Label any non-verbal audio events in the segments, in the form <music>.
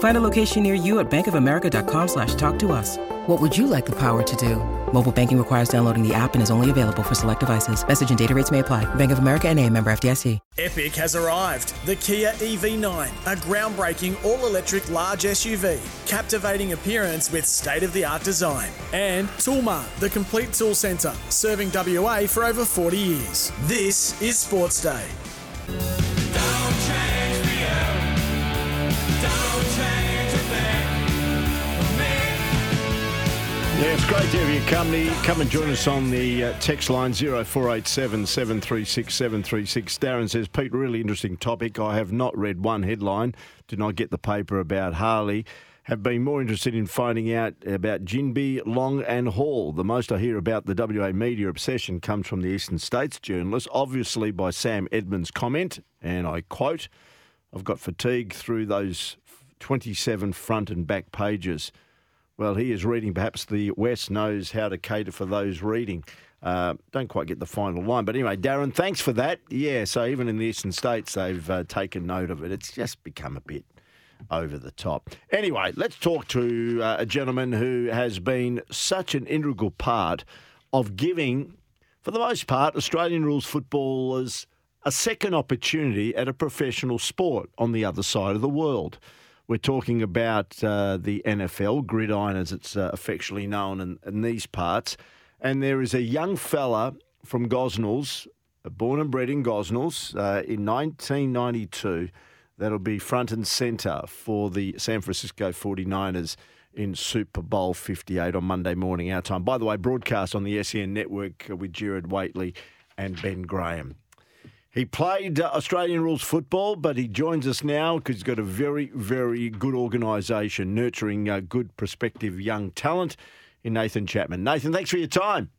Find a location near you at bankofamerica.com slash talk to us. What would you like the power to do? Mobile banking requires downloading the app and is only available for select devices. Message and data rates may apply. Bank of America and a member FDIC. Epic has arrived. The Kia EV9, a groundbreaking all-electric large SUV, captivating appearance with state-of-the-art design. And Toolmart, the complete tool centre, serving WA for over 40 years. This is Sports Day. Yeah, it's great to have your company. Come and join us on the uh, text line 0487 736 736. Darren says, Pete, really interesting topic. I have not read one headline. Did not get the paper about Harley. Have been more interested in finding out about Ginbey, Long, and Hall. The most I hear about the WA media obsession comes from the Eastern States journalists, obviously by Sam Edmonds' comment, and I quote, I've got fatigue through those 27 front and back pages. Well, he is reading. Perhaps the West knows how to cater for those reading. Uh, don't quite get the final line. But anyway, Darren, thanks for that. Yeah, so even in the eastern states, they've uh, taken note of it. It's just become a bit over the top. Anyway, let's talk to uh, a gentleman who has been such an integral part of giving, for the most part, Australian rules footballers a second opportunity at a professional sport on the other side of the world. We're talking about uh, the NFL, gridiron as it's uh, affectionately known in, in, these parts. And there is a young fella from Gosnells, born and bred in Gosnells, uh, in 1992, that'll be front and centre for the San Francisco 49ers in Super Bowl 58 on Monday morning, our time. By the way, broadcast on the SEN network with Jared Whateley and Ben Graham. He played uh, Australian rules football, but he joins us now because he's got a very, very good organisation nurturing uh, good prospective young talent in Nathan Chapman. Nathan, thanks for your time.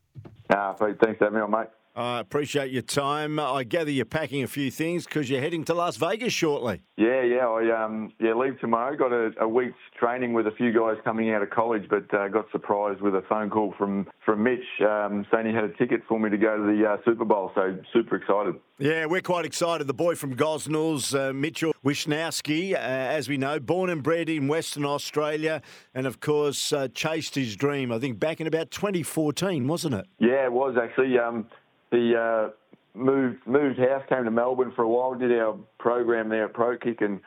Ah, thanks for having me on, mate. I appreciate your time. I gather you're packing a few things because you're heading to Las Vegas shortly. Yeah, yeah. I um, yeah leave tomorrow. Got a, a, week's training with a few guys coming out of college, but uh, got surprised with a phone call from from Mitch um, saying he had a ticket for me to go to the uh, Super Bowl. So super excited. Yeah, we're quite excited. The boy from Gosnells, uh, Mitchell Wishnowsky, uh, as we know, born and bred in Western Australia, and of course uh, chased his dream. I think back in about 2014, wasn't it? Yeah, it was actually. Um, he uh, moved moved house, came to Melbourne for a while, did our program there at Pro Kick, and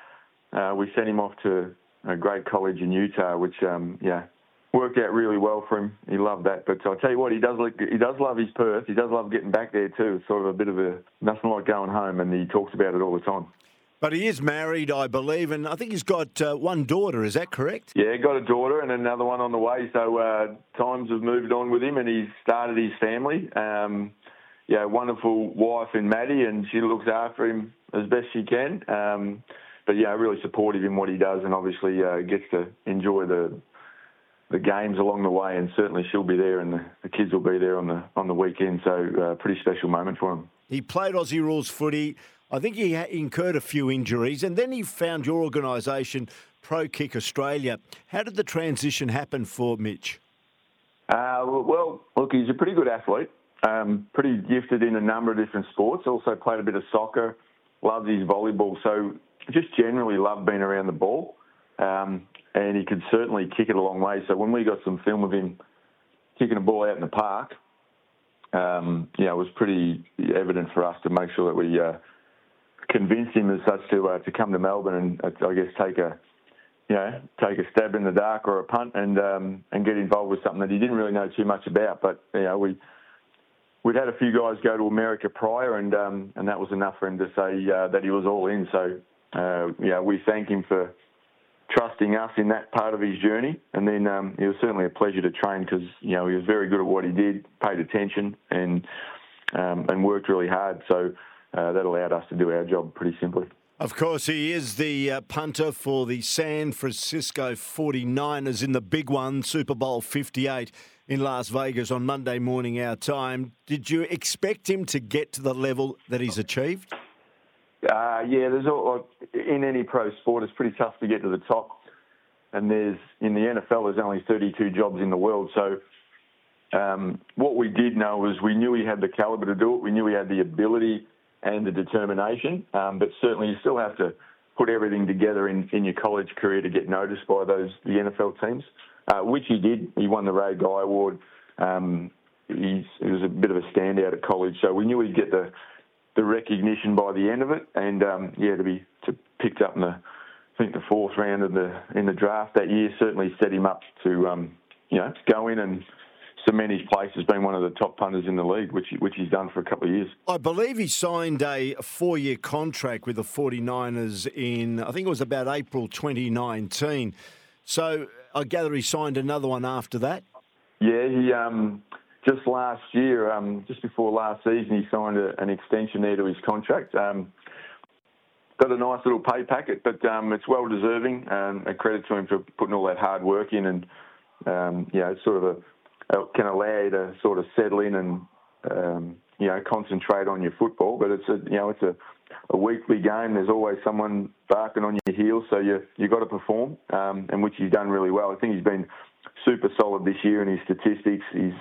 uh, we sent him off to a great college in Utah, which um, yeah worked out really well for him. He loved that. But I'll tell you what, he does look, he does love his Perth. He does love getting back there too. It's sort of a bit of a nothing like going home, and he talks about it all the time. But he is married, I believe, and I think he's got uh, one daughter. Is that correct? Yeah, got a daughter and another one on the way. So uh, times have moved on with him, and he's started his family. Um, yeah, wonderful wife in Maddie, and she looks after him as best she can. Um, but yeah, really supportive in what he does, and obviously uh, gets to enjoy the the games along the way. And certainly she'll be there, and the, the kids will be there on the on the weekend. So uh, pretty special moment for him. He played Aussie rules footy. I think he incurred a few injuries, and then he found your organisation, Pro Kick Australia. How did the transition happen for Mitch? Uh, well, look, he's a pretty good athlete. Um, pretty gifted in a number of different sports. Also played a bit of soccer. Loves his volleyball. So just generally loved being around the ball. Um, and he could certainly kick it a long way. So when we got some film of him kicking a ball out in the park, um, yeah, it was pretty evident for us to make sure that we uh, convinced him as such to uh, to come to Melbourne and uh, I guess take a you know take a stab in the dark or a punt and um, and get involved with something that he didn't really know too much about. But you know we we'd had a few guys go to America prior, and um, and that was enough for him to say uh, that he was all in. So uh, yeah, we thank him for trusting us in that part of his journey. And then um, it was certainly a pleasure to train because you know he was very good at what he did, paid attention, and um, and worked really hard. So uh, that allowed us to do our job pretty simply. Of course, he is the uh, punter for the San Francisco 49ers in the big one, Super Bowl 58 in Las Vegas on Monday morning, our time. Did you expect him to get to the level that he's achieved? Uh, yeah, there's all, in any pro sport, it's pretty tough to get to the top. And there's in the NFL, there's only 32 jobs in the world. So um, what we did know was we knew he had the caliber to do it. We knew he had the ability and the determination. Um, but certainly, you still have to put everything together in, in your college career to get noticed by those the NFL teams, uh, which he did. He won the Ray Guy Award. Um, he was a bit of a standout at college, so we knew he'd get the the recognition by the end of it, and um, yeah, to be to picked up in the I think the fourth round of the in the draft that year certainly set him up to um, you know go in and cement his place as being one of the top punters in the league, which which he's done for a couple of years. I believe he signed a four year contract with the 49ers in I think it was about April 2019. So I gather he signed another one after that. Yeah, he um, just last year, um, just before last season, he signed a, an extension there to his contract. Um, got a nice little pay packet, but um, it's well deserving. Um, a credit to him for putting all that hard work in, and um, you know, sort of a, a, can allow you to sort of settle in and um, you know concentrate on your football. But it's a you know it's a, a weekly game. There's always someone barking on your heels, so you you got to perform, um, and which he's done really well. I think he's been super solid this year in his statistics. He's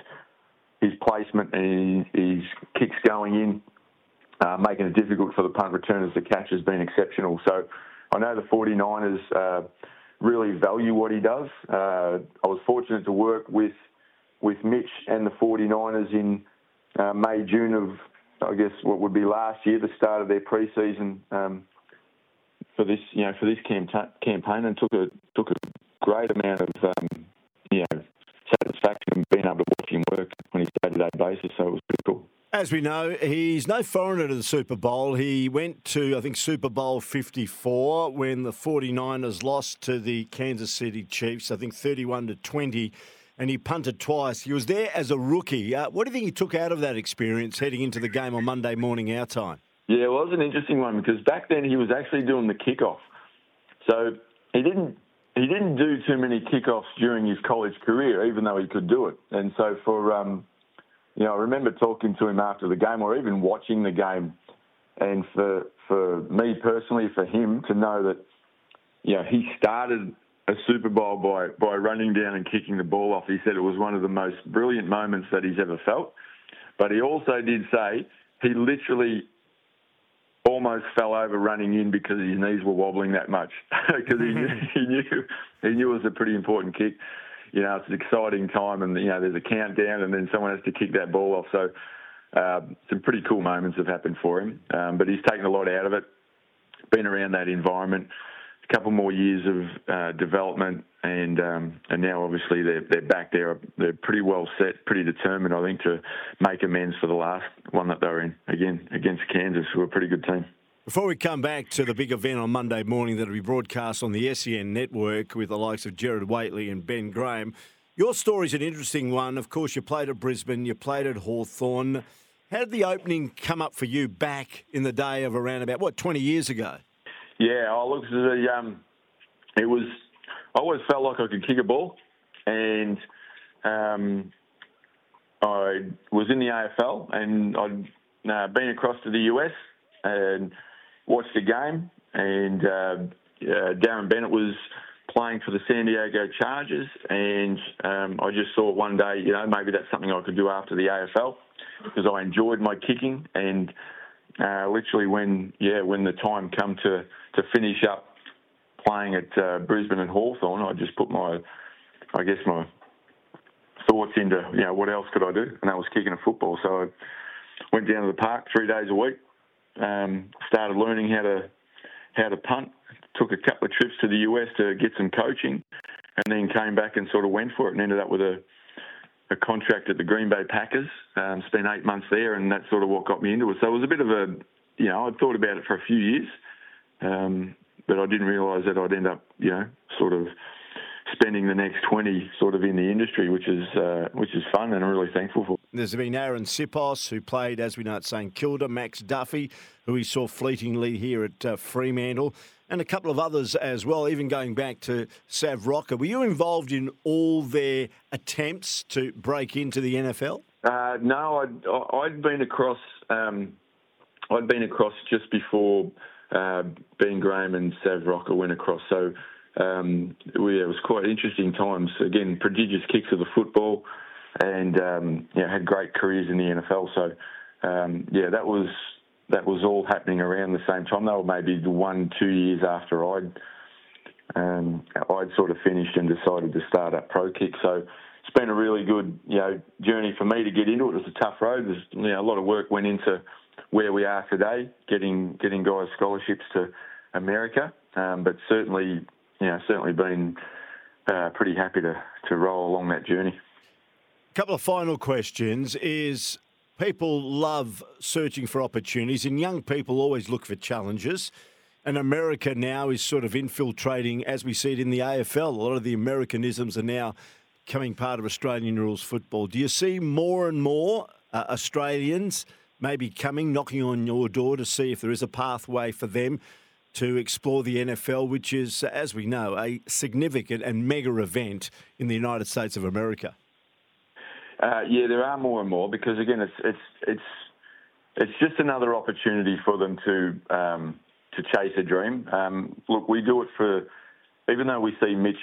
his placement and his kicks going in, uh, making it difficult for the punt returners to catch has been exceptional. So I know the 49ers uh, really value what he does. Uh, I was fortunate to work with with Mitch and the 49ers in uh, May, June of, I guess, what would be last year, the start of their preseason um, for this, you know, for this campaign, and took a took a great amount of, um, you know, satisfaction and being able to watch him work on his day to day basis. So it was pretty cool. As we know, he's no foreigner to the Super Bowl. He went to, I think, Super Bowl 54 when the 49ers lost to the Kansas City Chiefs, I think 31 to 20, and he punted twice. He was there as a rookie. Uh, what do you think he took out of that experience heading into the game on Monday morning, our time? Yeah, it was an interesting one because back then he was actually doing the kickoff. So he didn't he didn't do too many kickoffs during his college career, even though he could do it. And so for um, you know, I remember talking to him after the game, or even watching the game, and for for me personally, for him to know that, you know, he started a Super Bowl by by running down and kicking the ball off. He said it was one of the most brilliant moments that he's ever felt. But he also did say he literally almost fell over running in because his knees were wobbling that much <laughs> because he, <laughs> he knew he knew it was a pretty important kick. You know, it's an exciting time, and you know there's a countdown, and then someone has to kick that ball off. So uh, some pretty cool moments have happened for him, um, but he's taken a lot out of it. Been around that environment, couple more years of uh, development, and um, and now obviously they're they're back there. They're pretty well set, pretty determined, I think, to make amends for the last one that they were in again against Kansas, who are a pretty good team. Before we come back to the big event on Monday morning that'll be broadcast on the SEN network with the likes of Jared Whateley and Ben Graham, your story's an interesting one. Of course, you played at Brisbane, you played at Hawthorn. How did the opening come up for you back in the day of around about, what, 20 years ago? Yeah, oh, look, it, um, it was, I always felt like I could kick a ball. And um, I was in the AFL and I'd uh, been across to the US and watched the game, and uh, uh, Darren Bennett was playing for the San Diego Chargers, and um, I just thought one day, you know, maybe that's something I could do after the AFL because I enjoyed my kicking, and uh, literally when yeah when the time come to to finish up playing at uh, Brisbane and Hawthorn, I just put my I guess my thoughts into you know what else could I do, and that was kicking a football. So I went down to the park three days a week, um, started learning how to how to punt. Took a couple of trips to the US to get some coaching, and then came back and sort of went for it and ended up with a a contract at the Green Bay Packers. Um, spent eight months there, and that's sort of what got me into it. So it was a bit of a, you know, I'd thought about it for a few years, um, but I didn't realise that I'd end up, you know, sort of spending the next 20 sort of in the industry, which is uh, which is fun and I'm really thankful for. There's been Arryn Siposs, who played, as we know, at St Kilda, Max Duffy, who we saw fleetingly here at uh, Fremantle, and a couple of others as well, even going back to Sav Rocca. Were you involved in all their attempts to break into the NFL? Uh, no, I'd, I'd been across. Um, I'd been across just before uh, Ben Graham and Sav Rocca went across. So um, it was quite interesting times. Again, prodigious kicks of the football, and um, yeah, had great careers in the NFL. So um, yeah, that was that was all happening around the same time. They were maybe one two years after I'd um, I'd sort of finished and decided to start up pro kick. So it's been a really good you know journey for me to get into it. It was a tough road. There's you know, a lot of work went into where we are today, getting getting guys scholarships to America. Um, but certainly you know, certainly been uh, pretty happy to, to roll along that journey. A couple of final questions is people love searching for opportunities and young people always look for challenges. And America now is sort of infiltrating, as we see it in the AFL. A lot of the Americanisms are now coming part of Australian rules football. Do you see more and more uh, Australians maybe coming, knocking on your door to see if there is a pathway for them to explore the NFL, which is, as we know, a significant and mega event in the United States of America. Uh, yeah, there are more and more because again, it's it's it's it's just another opportunity for them to um, to chase a dream. Um, look, we do it for even though we see Mitch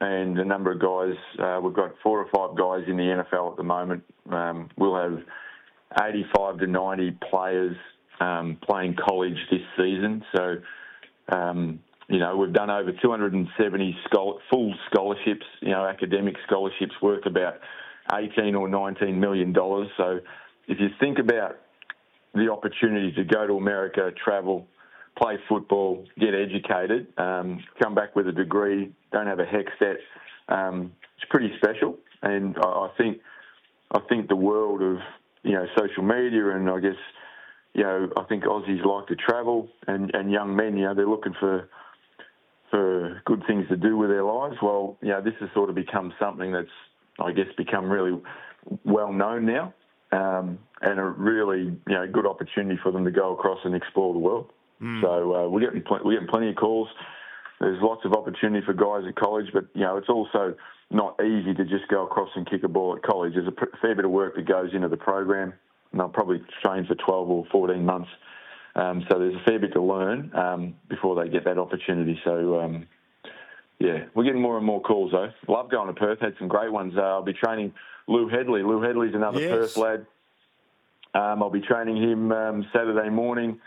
and a number of guys, uh, we've got four or five guys in the NFL at the moment. Um, we'll have 85 to 90 players um, playing college this season, so um, you know, we've done over 270 full scholarships, you know, academic scholarships worth about 18 or 19 million dollars. So if you think about the opportunity to go to America, travel, play football, get educated, um, come back with a degree, don't have a HECS debt, um, it's pretty special. And I, I think I think the world of you know social media and I guess you know, I think Aussies like to travel, and, and young men, you know, they're looking for for good things to do with their lives. Well, you know, this has sort of become something that's, I guess, become really well known now, um, and a really, you know, good opportunity for them to go across and explore the world. Mm. So uh, we're getting pl- we're getting plenty of calls. There's lots of opportunity for guys at college, but you know, it's also not easy to just go across and kick a ball at college. There's a fair bit of work that goes into the program and they'll probably train for 12 or 14 months. Um, so there's a fair bit to learn um, before they get that opportunity. So, um, yeah, we're getting more and more calls, though. Love going to Perth. Had some great ones. Uh, I'll be training Lou Hedley. Lou Hedley's another yes. Perth lad. Um, I'll be training him um, Saturday morning.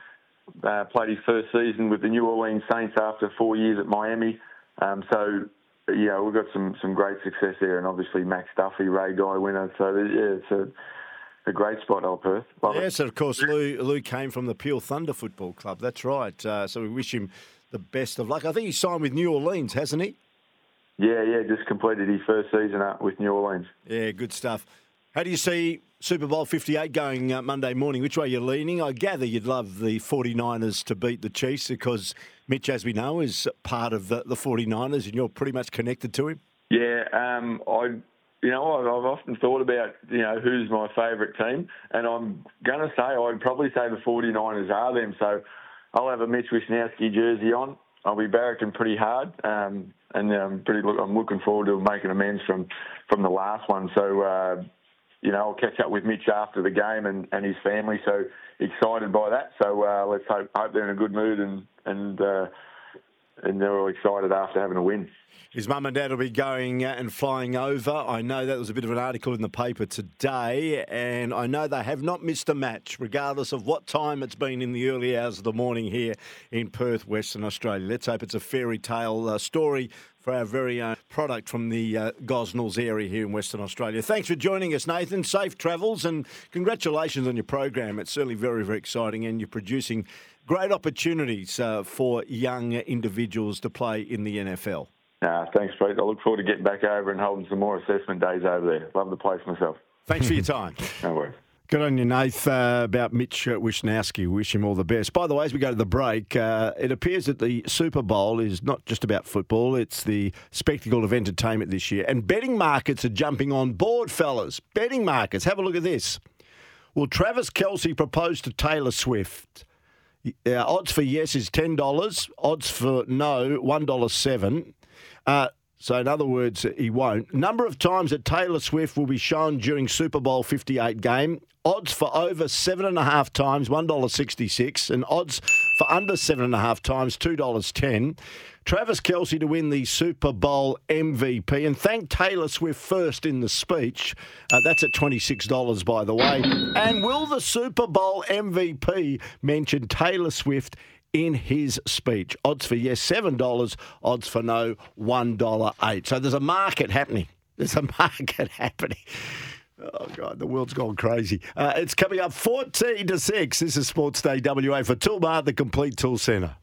Uh, played his first season with the New Orleans Saints after four years at Miami. Um, so, yeah, we've got some, some great success there. And obviously, Max Duffy, Ray Guy winner. So, yeah, it's a a great spot, Old Perth. Love yes, it. of course, Lou, Lou came from the Peel Thunder Football Club. That's right. Uh, so we wish him the best of luck. I think he signed with New Orleans, hasn't he? Yeah, yeah, just completed his first season up with New Orleans. Yeah, good stuff. How do you see Super Bowl 58 going uh, Monday morning? Which way are you leaning? I gather you'd love the 49ers to beat the Chiefs because Mitch, as we know, is part of the, the 49ers and you're pretty much connected to him. Yeah, um, I you know, I've often thought about, you know, who's my favourite team, and I'm going to say I'd probably say the 49ers are them. So I'll have a Mitch Wishnowsky jersey on. I'll be barracking pretty hard, um, and I'm pretty. Look, I'm looking forward to making amends from from the last one. So, uh, you know, I'll catch up with Mitch after the game and, and his family. So excited by that. So uh, let's hope hope they're in a good mood and and uh, and they're all excited after having a win. His mum and dad will be going and flying over. I know that was a bit of an article in the paper today, and I know they have not missed a match, regardless of what time it's been in the early hours of the morning here in Perth, Western Australia. Let's hope it's a fairy tale uh, story for our very own product from the uh, Gosnells area here in Western Australia. Thanks for joining us, Nathan. Safe travels and congratulations on your program. It's certainly very, very exciting, and you're producing great opportunities uh, for young individuals to play in the NFL. Uh, thanks, Pete. I look forward to getting back over and holding some more assessment days over there. Love the place myself. Thanks for your <laughs> time. no worries. Good on you, Nath, uh, about Mitch uh, Wishnowsky. Wish him all the best. By the way, as we go to the break, uh, it appears that the Super Bowl is not just about football, it's the spectacle of entertainment this year. And betting markets are jumping on board, fellas. Betting markets. Have a look at this. Will Travis Kelce propose to Taylor Swift? Uh, odds for yes is $10, odds for no, $1.07. Uh, so, in other words, he won't. Number of times that Taylor Swift will be shown during Super Bowl 58 game. Odds for over seven and a half times, $1.66. And odds for under seven and a half times, $2.10. Travis Kelce to win the Super Bowl MVP. And thank Taylor Swift first in the speech. Uh, that's at $26, by the way. And will the Super Bowl MVP mention Taylor Swift in his speech. Odds for yes, $7. Odds for no, $1.08. So there's a market happening. <laughs> There's a market happening. Oh, God, the world's gone crazy. Uh, it's coming up 14 to 6. This is Sports Day WA for Toolmart, the complete tool centre.